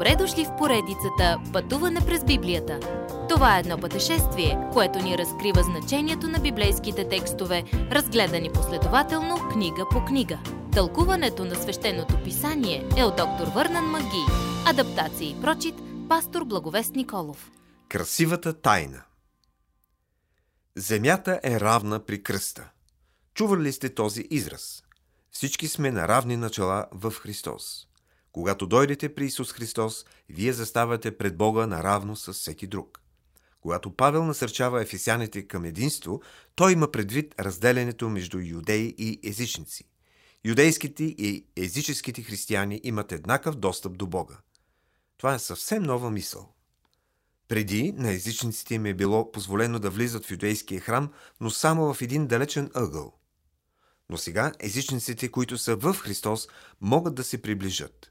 Добре дошли в поредицата Пътуване през Библията. Това е едно пътешествие, което ни разкрива значението на библейските текстове, разгледани последователно книга по книга. Тълкуването на свещеното писание е от доктор Върнан Маги. Адаптация и прочит, пастор Благовест Николов. Красивата тайна Земята е равна при кръста. Чували ли сте този израз? Всички сме на равни начала в Христос. Когато дойдете при Исус Христос, вие заставате пред Бога наравно с всеки друг. Когато Павел насърчава ефесяните към единство, той има предвид разделянето между юдеи и езичници. Юдейските и езическите християни имат еднакъв достъп до Бога. Това е съвсем нова мисъл. Преди на езичниците им е било позволено да влизат в юдейския храм, но само в един далечен ъгъл. Но сега езичниците, които са в Христос, могат да се приближат.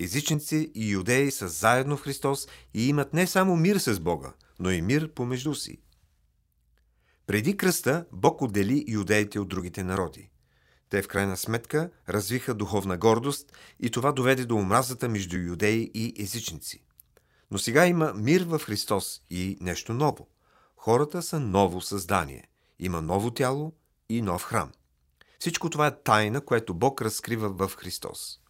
Езичници и юдеи са заедно в Христос и имат не само мир с Бога, но и мир помежду си. Преди кръста Бог отдели юдеите от другите народи. Те в крайна сметка развиха духовна гордост и това доведе до омразата между юдеи и езичници. Но сега има мир в Христос и нещо ново. Хората са ново създание. Има ново тяло и нов храм. Всичко това е тайна, което Бог разкрива в Христос.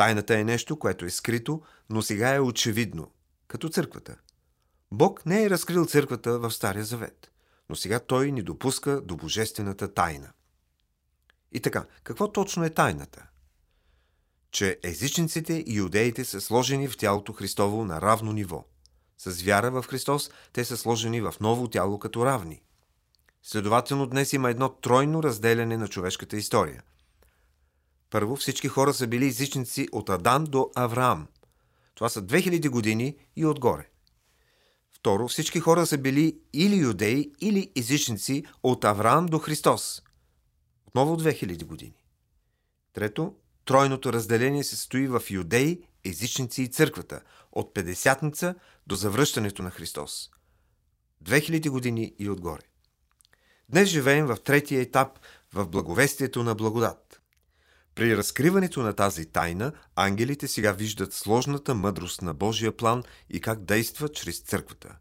Тайната е нещо, което е скрито, но сега е очевидно, като църквата. Бог не е разкрил църквата в Стария Завет, но сега Той ни допуска до божествената тайна. И така, какво точно е тайната? Че езичниците и юдеите са сложени в тялото Христово на равно ниво. С вяра в Христос те са сложени в ново тяло като равни. Следователно днес има едно тройно разделяне на човешката история – първо, всички хора са били езичници от Адам до Авраам. Това са 2000 години и отгоре. Второ, всички хора са били или юдеи, или езичници от Авраам до Христос. Отново 2000 години. Трето, тройното разделение се стои в юдеи, езичници и църквата, от Педесятница до завръщането на Христос. 2000 години и отгоре. Днес живеем в третия етап в благовестието на благодат. При разкриването на тази тайна, ангелите сега виждат сложната мъдрост на Божия план и как действа чрез църквата.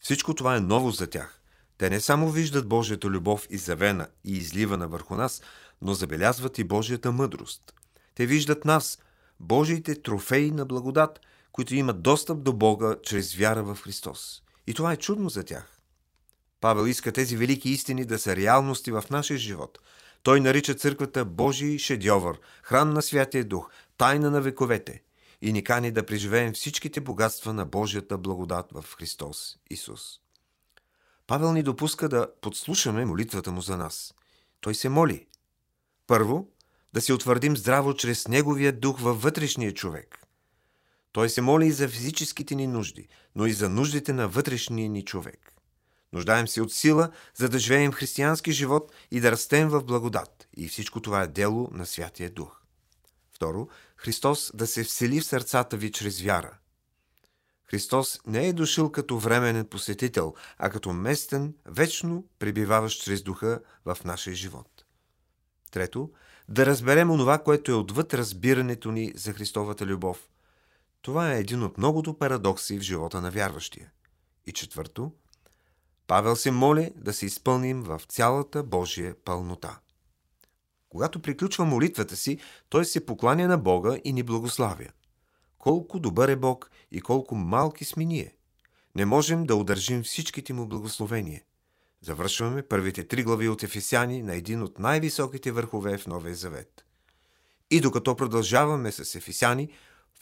Всичко това е ново за тях. Те не само виждат Божията любов изявена и изливана върху нас, но забелязват и Божията мъдрост. Те виждат нас, Божиите трофеи на благодат, които имат достъп до Бога чрез вяра в Христос. И това е чудно за тях. Павел иска тези велики истини да са реалности в нашия живот – той нарича църквата Божий шедьовър, храм на Святия Дух, тайна на вековете и ни кани да преживеем всичките богатства на Божията благодат в Христос Исус. Павел ни допуска да подслушаме молитвата му за нас. Той се моли. Първо, да се утвърдим здраво чрез Неговия дух във вътрешния човек. Той се моли и за физическите ни нужди, но и за нуждите на вътрешния ни човек. Нуждаем се от сила, за да живеем християнски живот и да растем в благодат. И всичко това е дело на Святия Дух. Второ, Христос да се всели в сърцата ви чрез вяра. Христос не е дошъл като временен посетител, а като местен, вечно пребиваващ чрез духа в нашия живот. Трето, да разберем онова, което е отвъд разбирането ни за Христовата любов. Това е един от многото парадокси в живота на вярващия. И четвърто, Павел се моли да се изпълним в цялата Божия пълнота. Когато приключва молитвата си, той се покланя на Бога и ни благославя. Колко добър е Бог и колко малки сме ние. Не можем да удържим всичките му благословения. Завършваме първите три глави от Ефесяни на един от най-високите върхове в Новия Завет. И докато продължаваме с Ефесяни,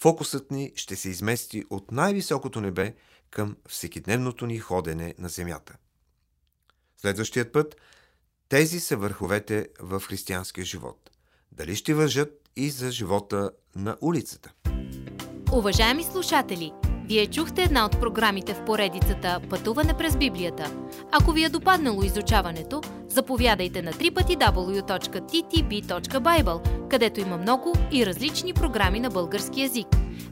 фокусът ни ще се измести от най-високото небе към всекидневното ни ходене на земята. Следващият път тези са върховете в християнския живот. Дали ще въжат и за живота на улицата? Уважаеми слушатели, вие чухте една от програмите в поредицата Пътуване през Библията. Ако ви е допаднало изучаването, заповядайте на www.ttb.bible, където има много и различни програми на български язик.